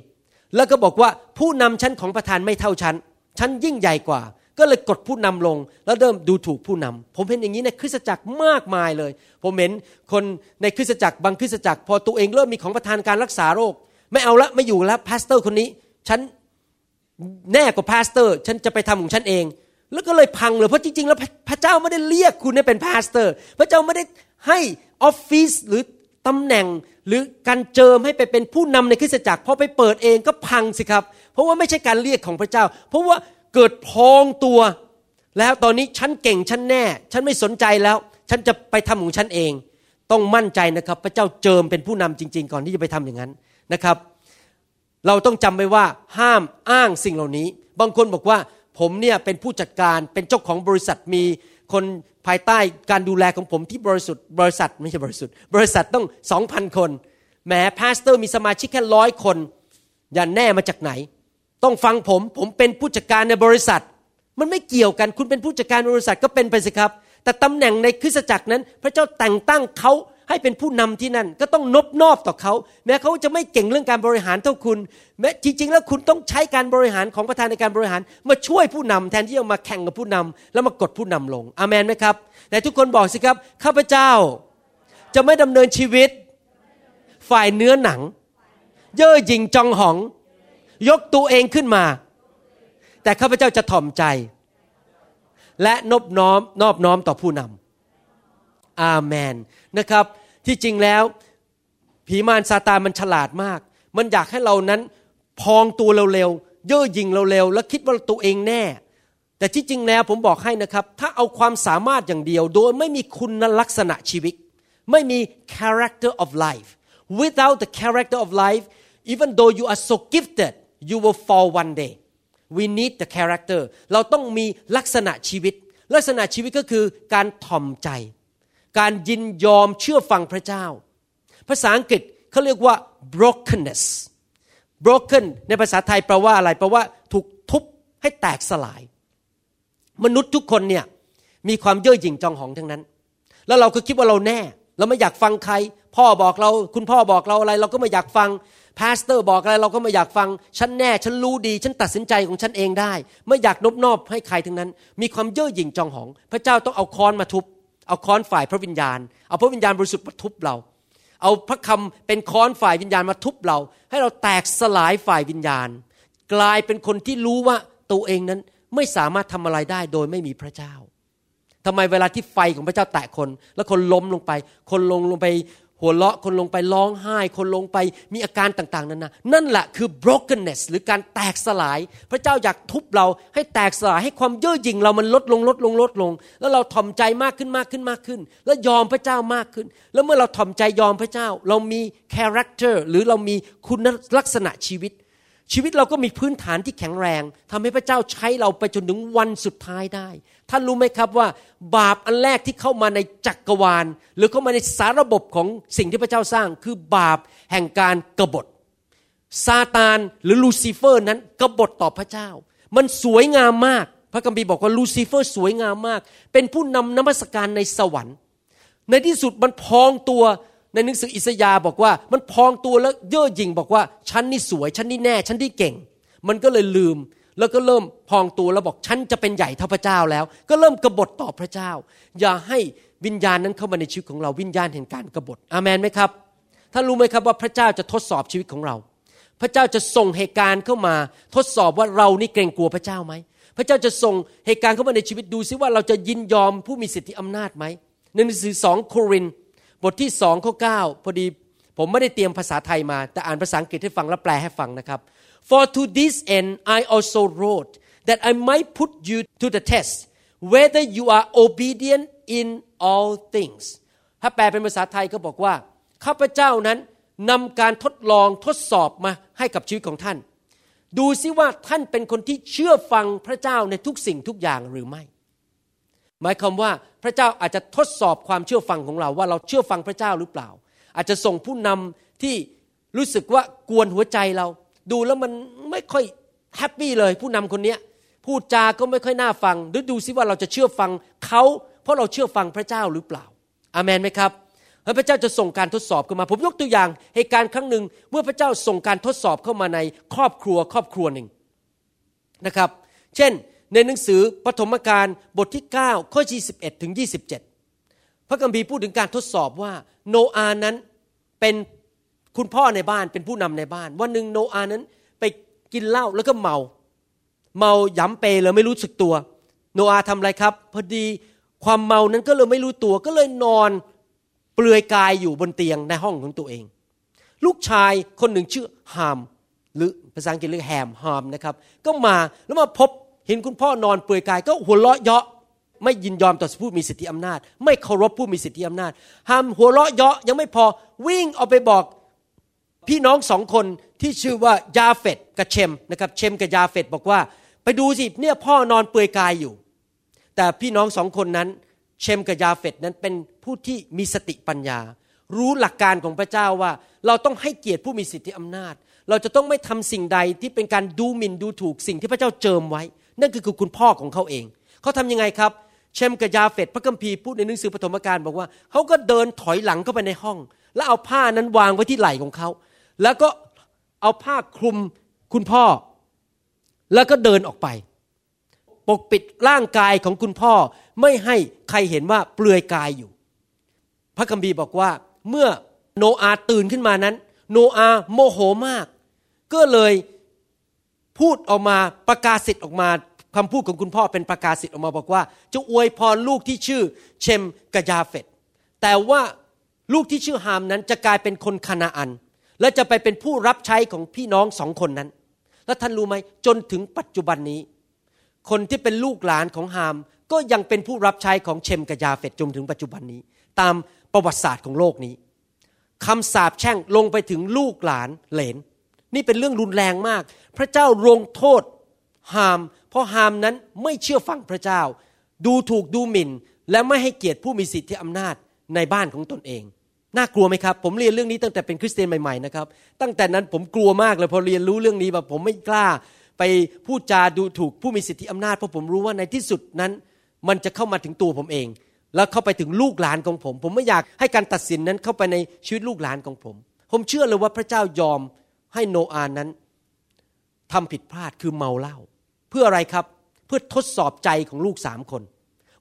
แล้วก็บอกว่าผู้นำชั้นของประธานไม่เท่าชั้นชั้นยิ่งใหญ่กว่า ก็เลยกดผู้นำลง แล้วเริ่มดูถูกผู้นำผมเห็นอย่างนี้ในคริสตจักรมากมายเลย ผมเห็นคนในคริสตจักรบางคริสตจักร พอตัวเองเริ่มมีของประทานการรักษาโรค ไม่เอาละไม่อยู่แล้ว pastor คนนี้ ฉันแน่กว่า pastor ฉันจะไปทำของฉันเอง แล้วก็เลยพังเลยเพราะจริงๆ แล้วพระเจ้าไม่ได้เรียกคุณให้เป็น pastor พระเจ้าไม่ได้ให้ออฟฟิศหรือตำแหน่งหรือการเจิมให้ไปเป็นผู้นำในคริสตจักรพอไปเปิดเองก็พังสิครับ เพราะว่าไม่ใช่การเรียกของพระเจ้า เพราะว่า เกิดพองตัว แล้วตอนนี้ฉันเก่งฉันแน่ ฉันไม่สนใจแล้ว ฉันจะไปทำของฉันเอง ต้องมั่นใจนะครับ พระเจ้าเจิมเป็นผู้นำจริง ๆ ก่อนที่จะไปทำอย่างนั้นนะครับ เราต้องจำไว้ว่าห้ามอ้างสิ่งเหล่านี้ บางคนบอกว่าผมเนี่ยเป็นผู้จัดการเป็นเจ้าของบริษัทมีคนภายใต้การดูแลของผมที่บริสุทธิ์บริษัทไม่ใช่บริสุทธิ์บริษัทต้องสองพันคนแหม pastor มีสมาชิกแค่ร้อยคนอย่าแน่มาจากไหน ต้องฟังผม ผมเป็นผู้จัดการในบริษัท มันไม่เกี่ยวกัน คุณเป็นผู้จัดการบริษัทก็เป็นไปสิครับ แต่ตำแหน่งในคริสตจักรนั้น พระเจ้าแต่งตั้งเขาให้เป็นผู้นำที่นั่น ก็ต้องนบนอบต่อเขา แม้เขาจะไม่เก่งเรื่องการบริหารเท่าคุณ แม้จริง ๆ แล้วคุณต้องใช้การบริหารของประทานในการบริหาร มาช่วยผู้นำแทนที่จะมาแข่งกับผู้นำแล้วมากดผู้นำลงอาเมนไหมครับแต่ทุกคนบอกสิครับข้าพเจ้าจะไม่ดำเนินชีวิต ฝ่ายเนื้อหนัง เย่อหยิ่งจองหอง ยกตัวเองขึ้นมา แต่ข้าพเจ้าจะถ่อมใจ และนบน้อมนอบน้อมต่อผู้นำอาเมนนะครับ ที่จริงแล้วผีมารซาตานมันฉลาดมาก มันอยากให้เรานั้นพองตัวเร็วๆเย่อหยิ่งเร็วๆแล้วคิดว่าตัวเองแน่ แต่ที่จริงแล้วผมบอกให้นะครับ ถ้าเอาความสามารถอย่างเดียว โดยไม่มีคุณลักษณะชีวิต ไม่มี character of life without the character of life even though you are so gifted you will fall one day we need the character เราต้องมีลักษณะชีวิต ลักษณะชีวิตก็คือการถ่อมใจ การยินยอมเชื่อฟังพระเจ้า ภาษาอังกฤษเขาเรียกว่า brokenness broken ในภาษาไทยแปลว่าอะไรแปลว่าถูกทุบให้แตกสลาย มนุษย์ทุกคนเนี่ยมีความเย่อหยิ่งจองหองทั้งนั้น แล้วเราก็คิดว่าเราแน่ เราไม่อยากฟังใคร พ่อบอกเรา คุณพ่อบอกเราอะไร เราก็ไม่อยากฟัง พาสเตอร์บอกอะไรเราก็ไม่อยากฟัง ฉันแน่ ฉันรู้ดี ฉันตัดสินใจของฉันเองได้ ไม่อยากนบนอบให้ใครทั้งนั้น มีความเย่อหยิ่งจองหอง พระเจ้าต้องเอาค้อนมาทุบ เอาค้อนฝ่ายพระวิญญาณ เอาพระวิญญาณบริสุทธิ์มาทุบเรา เอาพระคำเป็นค้อนฝ่ายวิญญาณมาทุบเรา ให้เราแตกสลายฝ่ายวิญญาณ กลายเป็นคนที่รู้ว่าตัวเองนั้นไม่สามารถทำอะไรได้โดยไม่มีพระเจ้าทำไมเวลาที่ไฟของพระเจ้าแตะคน แล้วคนล้มลงไป คนลงลงไป หัวเราะคนลงไปร้องไห้คนลงไปมีอาการต่างๆ นั้นนะนั่นแหละคือ brokenness หรือการแตกสลาย พระเจ้าอยากทุบเราให้แตกสลายให้ความเย่อหยิ่งเรามันลดลงลดลงลดลง แล้วเราถ่อมใจมากขึ้นมากขึ้นมากขึ้น แล้วยอมพระเจ้ามากขึ้น แล้วเมื่อเราถ่อมใจยอมพระเจ้า เรามี character หรือเรามีคุณลักษณะชีวิต ชีวิตเราก็มีพื้นฐานที่แข็งแรงทำให้พระเจ้าใช้เราไปจนถึงวันสุดท้ายได้ ท่านรู้ไหมครับว่า บาปอันแรกที่เข้ามาในจักรวาล หรือเข้ามาในสารระบบของสิ่งที่พระเจ้าสร้าง คือบาปแห่งการกบฏซาตานหรือลูซิเฟอร์นั้นกบฏต่อพระเจ้า มันสวยงามมาก พระคัมภีร์บอกว่าลูซิเฟอร์สวยงามมาก เป็นผู้นำนมัสการในสวรรค์ ในที่สุดมันพองตัว ในหนังสืออิสยาบอกว่า มันพองตัวแล้วเย่อหยิ่งบอกว่าฉันนี่สวย ฉันนี่แน่ ฉันที่เก่ง มันก็เลยลืมแล้วก็เริ่มพองตัวแล้วบอกฉันจะเป็นใหญ่เท่าพระเจ้าแล้ว ก็เริ่มกบฏต่อพระเจ้า อย่าให้วิญญาณนั้นเข้ามาในชีวิตของเราวิญญาณแห่งการกบฏอามนไหมครับท่านรู้ไหมครับว่าพระเจ้าจะทดสอบชีวิตของเรา พระเจ้าจะส่งเหตุการณ์เข้ามา ทดสอบว่าเรานี่เกรงกลัวพระเจ้าไหมพระเจ้าจะส่งเหตุการณ์เข้ามาในชีวิตดูซิว่าเราจะยินยอมผู้มีสิทธิอำนาจไหมในหนังสือสองโคริน บทที่สองข้อเก้าพอดีผมไม่ได้เตรียมภาษาไทยมา แต่อ่านภาษาอังกฤษให้ฟังและแปลให้ฟังนะครับ For to this end I also wrote that I might put you to the test whether you are obedient in all things ถ้าแปลเป็นภาษาไทยก็บอกว่า ข้าพเจ้านั้นนำการทดลองทดสอบมาให้กับชีวิตของท่าน ดูซิว่าท่านเป็นคนที่เชื่อฟังพระเจ้าในทุกสิ่งทุกอย่างหรือไม่ หมายความว่าพระเจ้าอาจจะทดสอบความเชื่อฟังของเราว่าเราเชื่อฟังพระเจ้าหรือเปล่า อาจจะส่งผู้นำที่รู้สึกว่ากวนหัวใจเรา ดูแล้วมันไม่ค่อย happy เลยผู้นำคนนี้พูดจาก็ไม่ค่อยน่าฟังหรือดูซิว่าเราจะเชื่อฟังเขาเพราะเราเชื่อฟังพระเจ้าหรือเปล่าอามันไหมครับพระเจ้าจะส่งการทดสอบเข้ามา ผมยกตัวอย่างเหตุการณ์ครั้งหนึ่งเมื่อพระเจ้าส่งการทดสอบเข้ามาในครอบครัวครอบครัวหนึ่งนะครับ เช่น ในหนังสือปฐมกาลบทที่ 9 ข้อ 21 ถึง 27 พระคัมภีร์พูดถึงการทดสอบว่าโนอานั้นเป็นคุณพ่อในบ้านเป็นผู้นำในบ้าน วันหนึ่งโนอานั้นไปกินเหล้าแล้วก็เมา เมาย้ำเปเลยไม่รู้สึกตัว โนอาทำอะไรครับ พอดีความเมานั้นก็เลยไม่รู้ตัวก็เลยนอนเปลือยกายอยู่บนเตียงในห้องของตัวเอง ลูกชายคนหนึ่งชื่อฮาม หรือภาษาอังกฤษเรียกแฮมฮามนะครับ ก็มาแล้วมาพบ เห็นคุณพ่อนอนเปลือยกายก็หัวเราะเยาะไม่ยินยอมต่อผู้มีสิทธิอำนาจ ไม่เคารพผู้มีสิทธิอำนาจฮามหัวเราะเยาะยังไม่พอวิ่งเอาไปบอกพี่น้องสองคนที่ชื่อว่ายาเฟตกับเชมนะครับเชมกับยาเฟตบอกว่า ไปดูสิเนี่ยพ่อนอนเปลือยกายอยู่ แต่พี่น้องสองคนนั้น เชมกับยาเฟตนั้นเป็นผู้ที่มีสติปัญญา รู้หลักการของพระเจ้าว่า เราต้องให้เกียรติผู้มีสิทธิอำนาจ เราจะต้องไม่ทำสิ่งใดที่เป็นการดูหมิ่นดูถูกสิ่งที่พระเจ้าเจิมไว้ นั่นคือคุณพ่อของเขาเอง เขาทำยังไงครับ เชมกับยาเฟตพระคัมภีร์พูดในหนังสือปฐมกาลบอกว่า เขาก็เดินถอยหลังเข้าไปในห้อง แล้วเอาผ้านั้นวางไว้ที่ไหล่ของเขา แล้วก็เอาผ้าคลุมคุณพ่อ แล้วก็เดินออกไป ปกปิดร่างกายของคุณพ่อไม่ให้ใครเห็นว่าเปลือยกายอยู่ พระคัมภีร์บอกว่าเมื่อโนอาตื่นขึ้นมานั้น โนอาโมโหมาก ก็เลยพูดออกมาประกาศสิทธิ์ออกมา คำพูดของคุณพ่อเป็นประกาศสิทธิ์ออกมาบอกว่า จะอวยพรลูกที่ชื่อเชมกยาเฟตแต่ว่าลูกที่ชื่อฮามนั้นจะกลายเป็นคนคานาอัน และจะไปเป็นผู้รับใช้ของพี่น้องสองคนนั้น แล้วท่านรู้ไหมจนถึงปัจจุบันนี้ คนที่เป็นลูกหลานของฮามก็ยังเป็นผู้รับใช้ของเชมกยาเฟตจนถึงปัจจุบันนี้ ตามประวัติศาสตร์ของโลกนี้คำสาปแช่งลงไปถึงลูกหลานเหลน นี่เป็นเรื่องรุนแรงมาก พระเจ้าลงโทษฮาม เพราะฮามนั้นไม่เชื่อฟังพระเจ้า ดูถูกดูหมิ่น และไม่ให้เกียรติผู้มีสิทธิอำนาจในบ้านของตนเอง น่ากลัวไหมครับ ผมเรียนเรื่องนี้ตั้งแต่เป็นคริสเตียนใหม่ๆนะครับ ตั้งแต่นั้นผมกลัวมากเลยพอเรียนรู้เรื่องนี้แบบผมไม่กล้า ไปพูดจาดูถูกผู้มีสิทธิอำนาจเพราะผมรู้ว่าในที่สุดนั้น มันจะเข้ามาถึงตัวผมเอง แล้วเข้าไปถึงลูกหลานของผม ผมไม่อยากให้การตัดสินนั้นเข้าไปในชีวิตลูกหลานของผม ผมเชื่อเลยว่าพระเจ้ายอมให้โนอาห์นั้นทำผิดพลาดคือเมาเหล้า เพื่ออะไรครับเพื่อทดสอบใจของลูกสามคน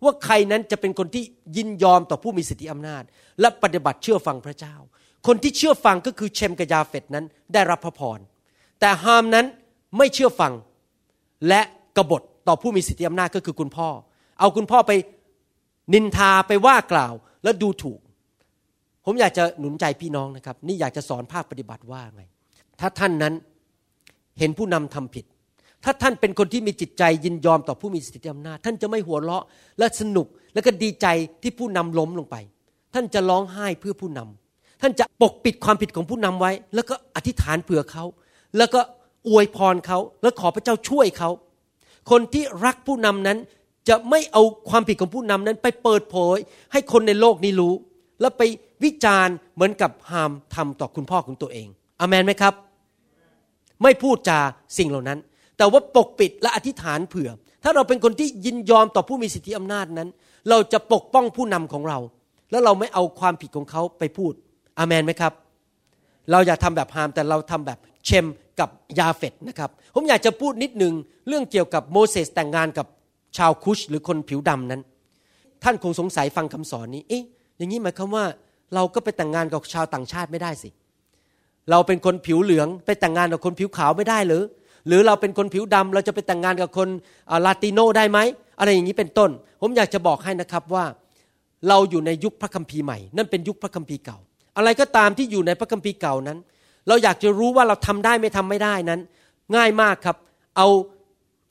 ว่าใครนั้นจะเป็นคนที่ยินยอมต่อผู้มีสิทธิอำนาจ และปฏิบัติเชื่อฟังพระเจ้า คนที่เชื่อฟังก็คือเชมกยาเฟตนั้นได้รับพระพรแต่ฮามนั้นไม่เชื่อฟังและกบฏต่อผู้มีสิทธิอำนาจก็คือคุณพ่อ เอาคุณพ่อไปนินทาไปว่ากล่าวแล้วดูถูก ผมอยากจะหนุนใจพี่น้องนะครับ นี่อยากจะสอนภาคปฏิบัติว่าไง ถ้าท่านนั้นเห็นผู้นำทำผิด ถ้าท่านเป็นคนที่มีจิตใจยินยอมต่อผู้มีสิทธิอำนาจ ท่านจะไม่หัวเราะและสนุกและก็ดีใจที่ผู้นำล้มลงไป ท่านจะร้องไห้เพื่อผู้นำท่านจะปกปิดความผิดของผู้นำไว้ แล้วก็อธิษฐานเผื่อเขา แล้วก็อวยพรเขาและขอพระเจ้าช่วยเขา คนที่รักผู้นำนั้นจะไม่เอาความผิดของผู้นำนั้น ไปเปิดเผยให้คนในโลกนี้รู้ แล้วไปวิจารณ์เหมือนกับหามทำต่อคุณพ่อของตัวเองอามนไหมครับ ไม่พูดจาสิ่งเหล่านั้น แต่ว่าปกปิดและอธิษฐานเผื่อ ถ้าเราเป็นคนที่ยินยอมต่อผู้มีสิทธิอำนาจนั้น เราจะปกป้องผู้นำของเรา แล้วเราไม่เอาความผิดของเขาไปพูดอามนไหมครับ เราอย่าทำแบบฮามแต่เราทำแบบเชมกับยาเฟตนะครับผมอยากจะพูดนิดหนึ่งเรื่องเกี่ยวกับโมเสสแต่งงานกับชาวคุชหรือคนผิวดำนั้น ท่านคงสงสัยฟังคำสอนนี้เอ๊ะอย่างนี้หมายความว่าเราก็ไปแต่งงานกับชาวต่างชาติไม่ได้สิ เราเป็นคนผิวเหลืองไปแต่งงานกับคนผิวขาวไม่ได้หรือ หรือเราเป็นคนผิวดำเราจะไปแต่งงานกับคนลาติโนได้ไหมอะไรอย่างนี้เป็นต้น ผมอยากจะบอกให้นะครับว่าเราอยู่ในยุคพระคัมภีร์ใหม่ นั่นเป็นยุคพระคัมภีร์เก่า อะไรก็ตามที่อยู่ในพระคัมภีร์เก่านั้น เราอยากจะรู้ว่าเราทำได้ไม่ทำไม่ได้นั้น ง่ายมากครับ เอา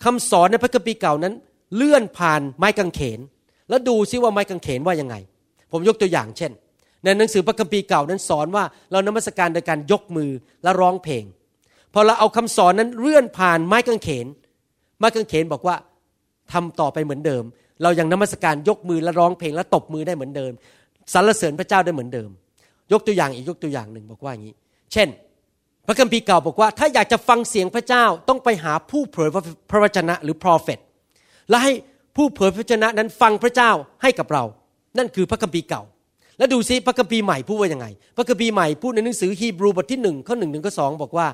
คำสอนในพระคัมภีร์เก่านั้น เลื่อนผ่านไม้กางเขน แล้วดูซิว่าไม้กางเขนว่ายังไง ผมยกตัวอย่างเช่น ในหนังสือพระคัมภีร์เก่านั้นสอนว่าเรานมัสการโดยการยกมือและร้องเพลง อเราเอาคำสอนนั้นเลื่อนผ่านไม้กางเขน ไม้กางเขนบอกว่าทำต่อไปเหมือนเดิม เรายังนมัสการยกมือและร้องเพลงและตบมือได้เหมือนเดิมสรรเสริญพระเจ้าได้เหมือนเดิม ยกตัวอย่างอีกยกตัวอย่างหนึ่งบอกว่าอย่างนี้ เช่น พระคัมภีร์เก่าบอกว่า ถ้าอยากจะฟังเสียงพระเจ้าต้องไปหาผู้เผยพระวจนะหรือพรอเฟตและให้ผู้เผยพระวจนะนั้นฟังพระเจ้าให้กับเรา นั่นคือพระคัมภีร์เก่า แล้วดูซิพระคัมภีร์ใหม่พูดว่ายังไง พระคัมภีร์ใหม่พูดในหนังสือฮีบรูบทที่หนึ่งข้อหนึ่งถึงข้อสองบอกว่า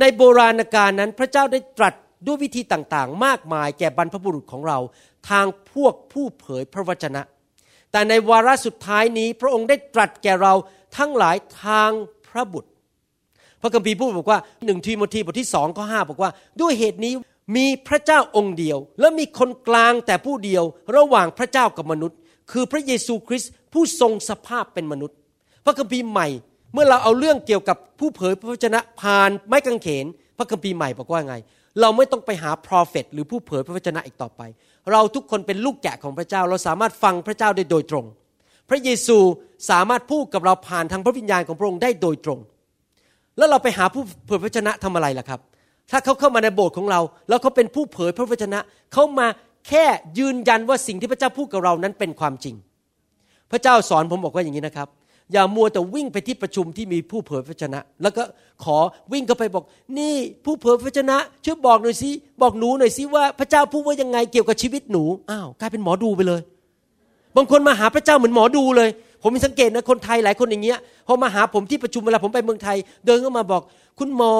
ในโบราณกาลนั้นพระเจ้าได้ตรัสด้วยวิธีต่างๆ มากมายแก่บรรพบุรุษของเรา ทางพวกผู้เผยพระวจนะ แต่ในวาระสุดท้ายนี้พระองค์ได้ตรัสแก่เราทั้งหลายทางพระบุตร พระคัมภีร์พูดบอกว่าหนึ่งทีโมธีบทที่สองข้อห้าบอกว่า ด้วยเหตุนี้มีพระเจ้าองค์เดียว และมีคนกลางแต่ผู้เดียวระหว่างพระเจ้ากับมนุษย์ คือพระเยซูคริสต์ผู้ทรงสภาพเป็นมนุษย์ พระคัมภีร์ใหม่ เมื่อเราเอาเรื่องเกี่ยวกับผู้เผยพระวจนะผ่านไม้กางเขน พระคัมภีร์ใหม่บอกว่าไง เราไม่ต้องไปหาพรอเฟตหรือผู้เผยพระวจนะอีกต่อไป เราทุกคนเป็นลูกแกะของพระเจ้า เราสามารถฟังพระเจ้าได้โดยตรง พระเยซูสามารถพูดกับเราผ่านทางพระวิญญาณของพระองค์ได้โดยตรง แล้วเราไปหาผู้เผยพระวจนะทำอะไรล่ะครับ ถ้าเขาเข้ามาในโบสถ์ของเรา แล้วเขาเป็นผู้เผยพระวจนะเขามาแค่ยืนยันว่าสิ่งที่พระเจ้าพูดกับเรานั้นเป็นความจริง พระเจ้าสอนผมบอกว่าอย่างนี้นะครับ อย่ามัวแต่วิ่งไปที่ประชุมที่มีผู้เผยพระวจนะ แล้วก็ขอวิ่งเข้าไปบอก นี่ผู้เผยพระวจนะช่วยบอกหน่อยสิบอกหนูหน่อยสิว่าพระเจ้าพูดว่ายังไงเกี่ยวกับชีวิตหนูอ้าวกลายเป็นหมอดูไปเลย บางคนมาหาพระเจ้าเหมือนหมอดูเลย ผมมีสังเกตนะคนไทยหลายคนอย่างเงี้ยพอมาหาผมที่ประชุมเวลาผมไปเมืองไทย เดินเข้ามาบอก คุณหมอ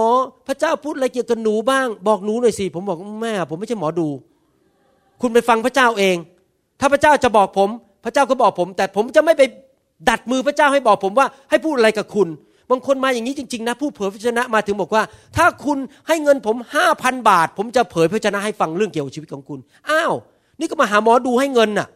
พระเจ้าพูดอะไรเกี่ยวกับหนูบ้าง บอกหนูหน่อยสิผมบอกแม่ผมไม่ใช่หมอดู คุณไปฟังพระเจ้าเอง ถ้าพระเจ้าจะบอกผม พระเจ้าก็บอกผม แต่ผมจะไม่ไป ดัดมือพระเจ้าให้บอกผมว่าให้พูดอะไรกับคุณ บางคนมาอย่างนี้จริง ๆ นะ ผู้เผยพระชนะมาถึงบอกว่า ถ้าคุณให้เงินผมห้าพันบาท ผมจะเผยพระชนะให้ฟังเรื่องเกี่ยวกับชีวิตของคุณอ้าวนี่ก็มาหาหมอดูให้เงินน่ะ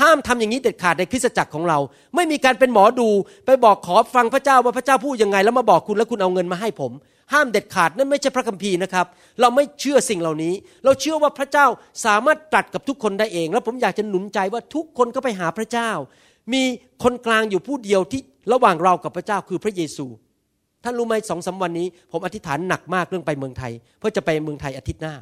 ห้ามทำอย่างนี้เด็ดขาดในคริสตจักรของเรา ไม่มีการเป็นหมอดู ไปบอกขอฟังพระเจ้าว่าพระเจ้าพูดยังไง แล้วมาบอกคุณแล้วคุณเอาเงินมาให้ผม ห้ามเด็ดขาดนั่นไม่ใช่พระคัมภีร์นะครับ เราไม่เชื่อสิ่งเหล่านี้ เราเชื่อว่าพระเจ้าสามารถตรัสกับทุกคนได้เอง แล้วผมอยากจะหนุนใจว่าทุกคนก็ไปหาพระเจ้า มีคนกลางอยู่ผู้เดียวที่ระหว่างเรากับพระเจ้าคือพระเยซู ท่านรู้ไหมสองสาวันนี้ ผมอธิษฐานหนักมากเรื่องไปเมืองไทย เพื่อจะไปเมืองไทยอาทิตย์หน้า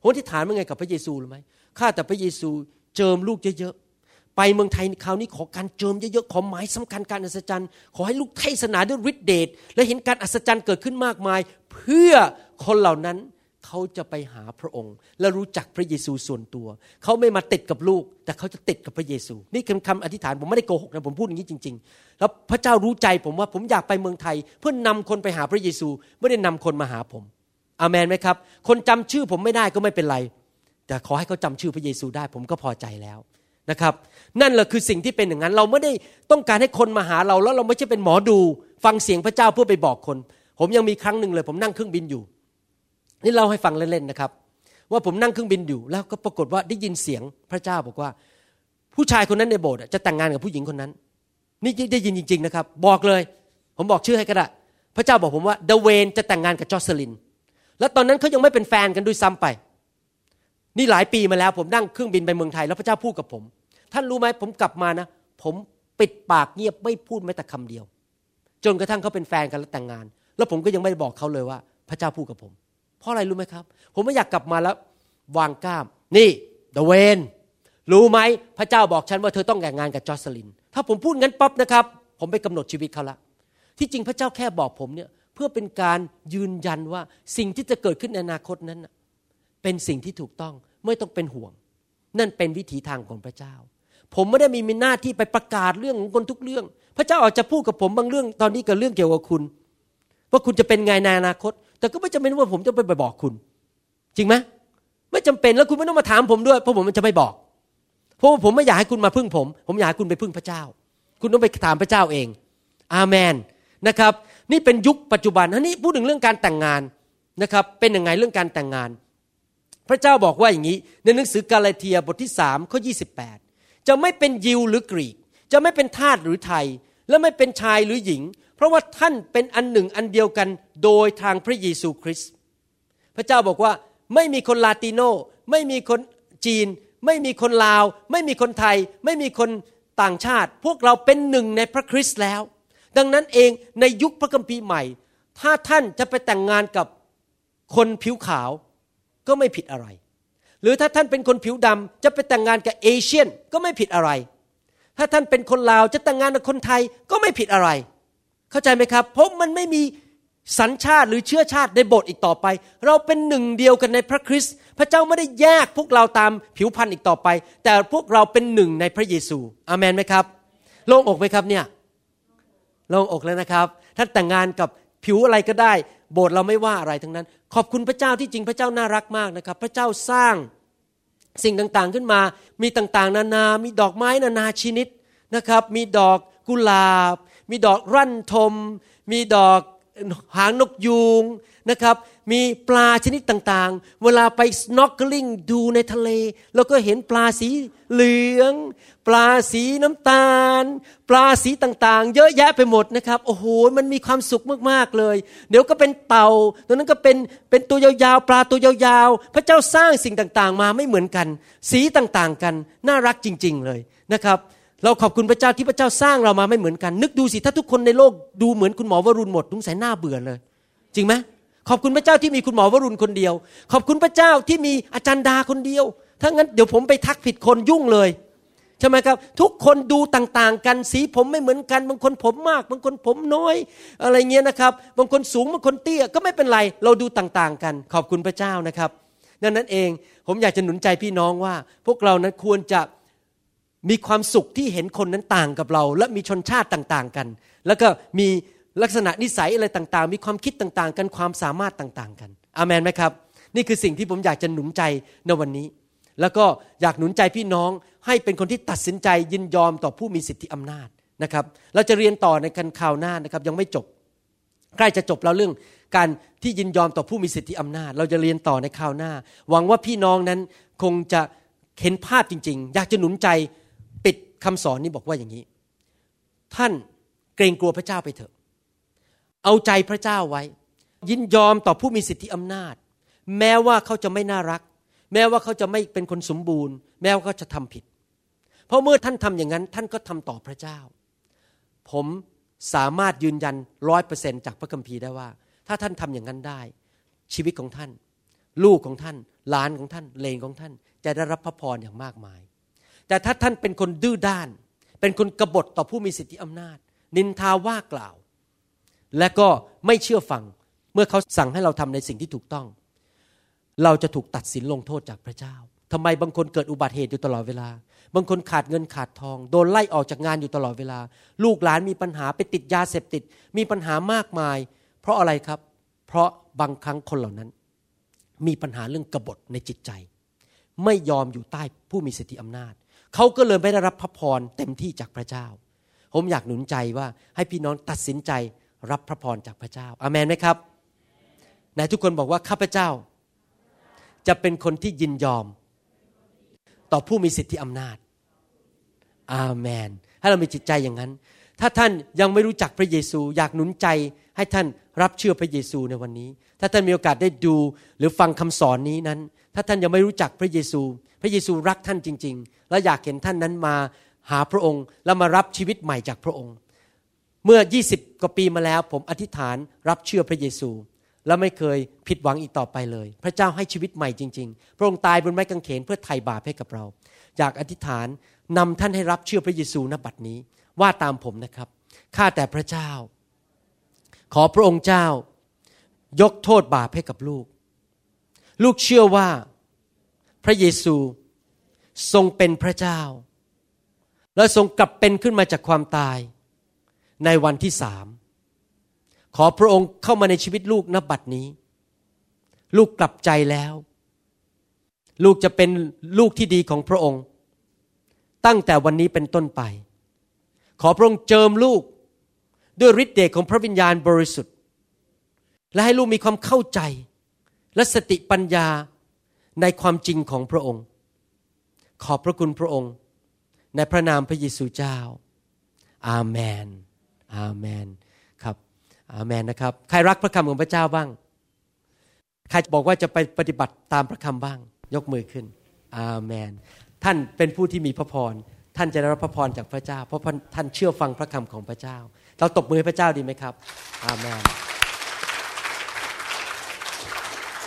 ผมอธิษฐานเมื่อไงกับพระเยซูรู้ไหมข้าแต่พระเยซูเจิมลูกเยอะๆไปเมืองไทยคราวนี้ขอการเจิมเยอะๆขอหมายสำคัญการอัศจรรย์ ขอให้ลูกเทศนาด้วยฤทธิเดชและเห็นการอัศจรรย์เกิดขึ้นมากมาย เพื่อคนเหล่านั้น เขาจะไปหาพระองค์ และรู้จักพระเยซูส่วนตัว เขาไม่มาติดกับลูก แต่เขาจะติดกับพระเยซู นี่คือคำอธิษฐานผมไม่ได้โกหกนะผมพูดอย่างนี้จริง ๆ แล้วพระเจ้ารู้ใจผมว่าผมอยากไปเมืองไทย เพื่อนนำคนไปหาพระเยซู ไม่ได้นำคนมาหาผมอามนไหมครับ คนจำชื่อผมไม่ได้ก็ไม่เป็นไร แต่ขอให้เขาจำชื่อพระเยซูได้ ผมก็พอใจแล้วนะครับ นั่นแหละคือสิ่งที่เป็นอย่างนั้น เราไม่ได้ต้องการให้คนมาหาเราแล้วเราไม่ใช่เป็นหมอดู ฟังเสียงพระเจ้าเพื่อไปบอกคน ผมยังมีครั้งหนึ่งเลย ผมนั่งเครื่องบินอยู่ นี่เล่าให้ฟังเล่นๆนะครับ ว่าผมนั่งเครื่องบินอยู่แล้วก็ปรากฏว่าได้ยินเสียงพระเจ้าบอกว่า ผู้ชายคนนั้นในโบสถ์จะแต่งงานกับผู้หญิงคนนั้น นี่ได้ยินจริง ๆนะครับ บอกเลย ผมบอกชื่อให้ก็ได้พระเจ้าบอกผมว่าเดเวนจะแต่งงานกับจอสลิน แล้วตอนนั้นเขายังไม่เป็นแฟนกันด้วยซ้ำไป นี่หลายปีมาแล้วผมนั่งเครื่องบินไปเมืองไทย แล้วพระเจ้าพูดกับผม ท่านรู้ไหมผมกลับมานะ ผมปิดปากเงียบไม่พูดแม้แต่คำเดียว จนกระทั่งเขาเป็นแฟนกันแล้วแต่งงาน แล้วผมก็ยังไม่ได้บอกเขาเลยว่า พระเจ้าพูดกับผม เพราะอะไรรู้ไหมครับ ผมไม่อยากกลับมาแล้ววางกล้าม นี่เดเวนรู้ไหมพระเจ้าบอกฉันว่าเธอต้องแต่งงานกับจอสลิน ถ้าผมพูดงั้นปั๊บนะครับ ผมไปกำหนดชีวิตเขาละที่จริงพระเจ้าแค่บอกผมเนี่ยเพื่อเป็นการยืนยันว่าสิ่งที่จะเกิดขึ้นในอนาคตนั้น เป็นสิ่งที่ถูกต้องไม่ต้องเป็นห่วง นั่นเป็นวิถีทางของพระเจ้า ผมไม่ได้มีมีหน้าที่ไปประกาศเรื่องของคนทุกเรื่อง พระเจ้าอาจจะพูดกับผมบางเรื่องตอนนี้กับเรื่องเกี่ยวกับคุณ ว่าคุณจะเป็นไงในอนาคต แต่ก็ไม่จำเป็นว่าผมจะไปบอกคุณ จริงไหมไม่จำเป็นแล้วคุณไม่ต้องมาถามผมด้วยเพราะผมมันจะไม่บอก เพราะผมไม่อยากให้คุณมาพึ่งผม ผมอยากให้คุณไปพึ่งพระเจ้า คุณต้องไปถามพระเจ้าเอง อาเมนนะครับ นี่เป็นยุคปัจจุบันอันนี้พูดถึงเรื่องการแต่งงานนะครับ เป็นยังไงเรื่องการแต่งงาน พระเจ้าบอกว่าอย่างนี้ ในหนังสือกาลาเทียบทที่สามข้อยี่สิบแปดจะไม่เป็นยิวหรือกรีก จะไม่เป็นทาสหรือไทย และไม่เป็นชายหรือหญิง เพราะว่าท่านเป็นอันหนึ่งอันเดียวกันโดยทางพระเยซูคริสต์พระเจ้าบอกว่าไม่มีคนลาติโนไม่มีคนจีน ไม่มีคนลาว ไม่มีคนไทย ไม่มีคนต่างชาติ พวกเราเป็นหนึ่งในพระคริสต์แล้ว ดังนั้นเองในยุคพระคัมภีร์ใหม่ ถ้าท่านจะไปแต่งงานกับคนผิวขาวก็ไม่ผิดอะไร หรือถ้าท่านเป็นคนผิวดำจะไปแต่งงานกับเอเชียนก็ไม่ผิดอะไร ถ้าท่านเป็นคนลาวจะแต่งงานกับคนไทยก็ไม่ผิดอะไร เข้าใจไหมครับ เพราะมันไม่มีสัญชาติหรือเชื้อชาติในโบสถ์อีกต่อไป เราเป็นหนึ่งเดียวกันในพระคริสต์พระเจ้าไม่ได้แยกพวกเราตามผิวพรรณอีกต่อไป แต่พวกเราเป็นหนึ่งในพระเยซูอามันไหมครับโล่งอกไหมครับเนี่ยโล่งอกแล้วนะครับท่านแต่งงานกับผิวอะไรก็ได้ โบสถ์เราไม่ว่าอะไรทั้งนั้น ขอบคุณพระเจ้าที่จริงพระเจ้าน่ารักมากนะครับ พระเจ้าสร้างสิ่งต่างๆขึ้นมา มีต่างๆ นานา มีดอกไม้นานาชนิดนะครับ มีดอกกุหลาบ มีดอกรั่นทม มีดอกหางนกยูงนะครับ มีปลาชนิดต่างๆ เวลาไปสโนว์กลิงดูในทะเลเราก็เห็นปลาสีเหลือง ปลาสีน้ำตาล ปลาสีต่างๆ เยอะแยะไปหมดนะครับ โอ้โห มันมีความสุขมากๆเลย เดี๋ยวก็เป็นเต่าตัวนั้นก็เป็นเป็นตัวยาวๆ ปลาตัวยาวๆ พระเจ้าสร้างสิ่งต่างๆ มาไม่เหมือนกัน สีต่างๆกัน น่ารักจริง ๆ เลยนะครับ เราขอบคุณพระเจ้าที่พระเจ้าสร้างเรามาไม่เหมือนกัน นึกดูสิถ้าทุกคนในโลกดูเหมือนคุณหมอวรุณหมดทุงส่หน้าเบื่อเลย จริงไหมขอบคุณพระเจ้าที่มีคุณหมอวรุณคนเดียว ขอบคุณพระเจ้าที่มีอาจารย์ดาคนเดียว ถ้างั้นเดี๋ยวผมไปทักผิดคนยุ่งเลยใช่ไหมครับ ทุกคนดูต่างๆ กันสีผมไม่เหมือนกัน บางคนผมมาก บางคนผมน้อย อะไรเงี้ยนะครับ บางคนสูงบางคนเตี้ยก็ไม่เป็นไร เราดูต่างๆ กัน ขอบคุณพระเจ้านะครับดังนั้นเองผมอยากจะหนุนใจพี่น้องว่า พวกเรานั้นควรจะ มีความสุขที่เห็นคนนั้นต่างกับเรา และมีชนชาติต่างๆกัน แล้วก็มีลักษณะนิสัยอะไรต่างๆ มีความคิดต่างๆ กันความสามารถต่างๆ กันอามนไหมครับ นี่คือสิ่งที่ผมอยากจะหนุนใจในวันนี้ แล้วก็อยากหนุนใจพี่น้องให้เป็นคนที่ตัดสินใจยินยอมต่อผู้มีสิทธิอำนาจนะครับ เราจะเรียนต่อในกันข่าวหน้านะครับ ยังไม่จบ ใกล้จะจบแล้วเรื่องการที่ยินยอมต่อผู้มีสิทธิอำนาจ เราจะเรียนต่อในข่าวหน้า หวังว่าพี่น้องนั้นคงจะเห็นภาพจริง ๆ อยากจะหนุนใจ คำสอนนี้บอกว่าอย่างนี้ ท่านเกรงกลัวพระเจ้าไปเถอะ เอาใจพระเจ้าไว้ ยินยอมต่อผู้มีสิทธิอำนาจ แม้ว่าเขาจะไม่น่ารัก แม้ว่าเขาจะไม่เป็นคนสมบูรณ์ แม้ว่าเขาจะทำผิด เพราะเมื่อท่านทำอย่างนั้น ท่านก็ทำต่อพระเจ้า ผมสามารถยืนยันร้อยเปอร์เซนจากพระคัมภีร์ได้ว่า ถ้าท่านทำอย่างนั้นได้ ชีวิตของท่าน ลูกของท่านหลานของท่านเลนของท่าน จะได้รับพระพรอย่างมากมาย แต่ถ้าท่านเป็นคนดื้อด้าน เป็นคนกบฏต่อผู้มีสิทธิอำนาจ นินทาว่ากล่าว และก็ไม่เชื่อฟังเมื่อเขาสั่งให้เราทำในสิ่งที่ถูกต้อง เราจะถูกตัดสินลงโทษจากพระเจ้าทำไมบางคนเกิดอุบัติเหตุอยู่ตลอดเวลา บางคนขาดเงินขาดทอง โดนไล่ออกจากงานอยู่ตลอดเวลา ลูกหลานมีปัญหาไปติดยาเสพติด มีปัญหามากมาย เพราะอะไรครับ เพราะบางครั้งคนเหล่านั้น มีปัญหาเรื่องกบฏในจิตใจ ไม่ยอมอยู่ใต้ผู้มีสิทธิอำนาจ เขาก็เลยไม่ได้รับพระพรเต็มที่จากพระเจ้า ผมอยากหนุนใจว่าให้พี่น้องตัดสินใจรับพระพรจากพระเจ้าอามันไหมครับไหนทุกคนบอกว่าข้าพเจ้า จะเป็นคนที่ยินยอม ต่อผู้มีสิทธิอำนาจ อาเมน ให้เรามีจิตใจอย่างนั้น ถ้าท่านยังไม่รู้จักพระเยซู อยากหนุนใจให้ท่านรับเชื่อพระเยซูในวันนี้ ถ้าท่านมีโอกาสได้ดูหรือฟังคำสอนนี้นั้น ถ้าท่านยังไม่รู้จักพระเยซู พระเยซูรักท่านจริง ๆ และอยากเห็นท่านนั้นมาหาพระองค์แล้วมารับชีวิตใหม่จากพระองค์ เมื่อ 20 กว่าปีมาแล้ว ผมอธิษฐานรับเชื่อพระเยซู และไม่เคยผิดหวังอีกต่อไปเลย พระเจ้าให้ชีวิตใหม่จริง ๆ พระองค์ตายบนไม้กางเขนเพื่อไถ่บาปให้กับเราอยากอธิษฐานนำท่านให้รับเชื่อพระเยซูณบัดนี้ว่าตามผมนะครับข้าแต่พระเจ้า ขอพระองค์เจ้ายกโทษบาปให้กับลูก ลูกเชื่อว่าพระเยซูทรงเป็นพระเจ้า และทรงกลับเป็นขึ้นมาจากความตายในวันที่สาม ขอพระองค์เข้ามาในชีวิตลูกณบัดนี้ ลูกกลับใจแล้ว ลูกจะเป็นลูกที่ดีของพระองค์ ตั้งแต่วันนี้เป็นต้นไป ขอพระองค์เจิมลูกด้วยฤทธิ์เดชของพระวิญญาณบริสุทธิ์ และให้ลูกมีความเข้าใจ และสติปัญญาในความจริงของพระองค์ ขอบพระคุณพระองค์ ในพระนามพระเยซูเจ้า อาเมน อาเมน ครับ อาเมนนะครับ ใครรักพระคำของพระเจ้าบ้าง ใครบอกว่าจะไปปฏิบัติตามพระคำบ้าง ยกมือขึ้น อาเมน ท่านเป็นผู้ที่มีพระพร ท่านจะได้รับพระพรจากพระเจ้า เพราะท่านเชื่อฟังพระคำของพระเจ้า เราตบมือให้พระเจ้าดีไหมครับ อาเมน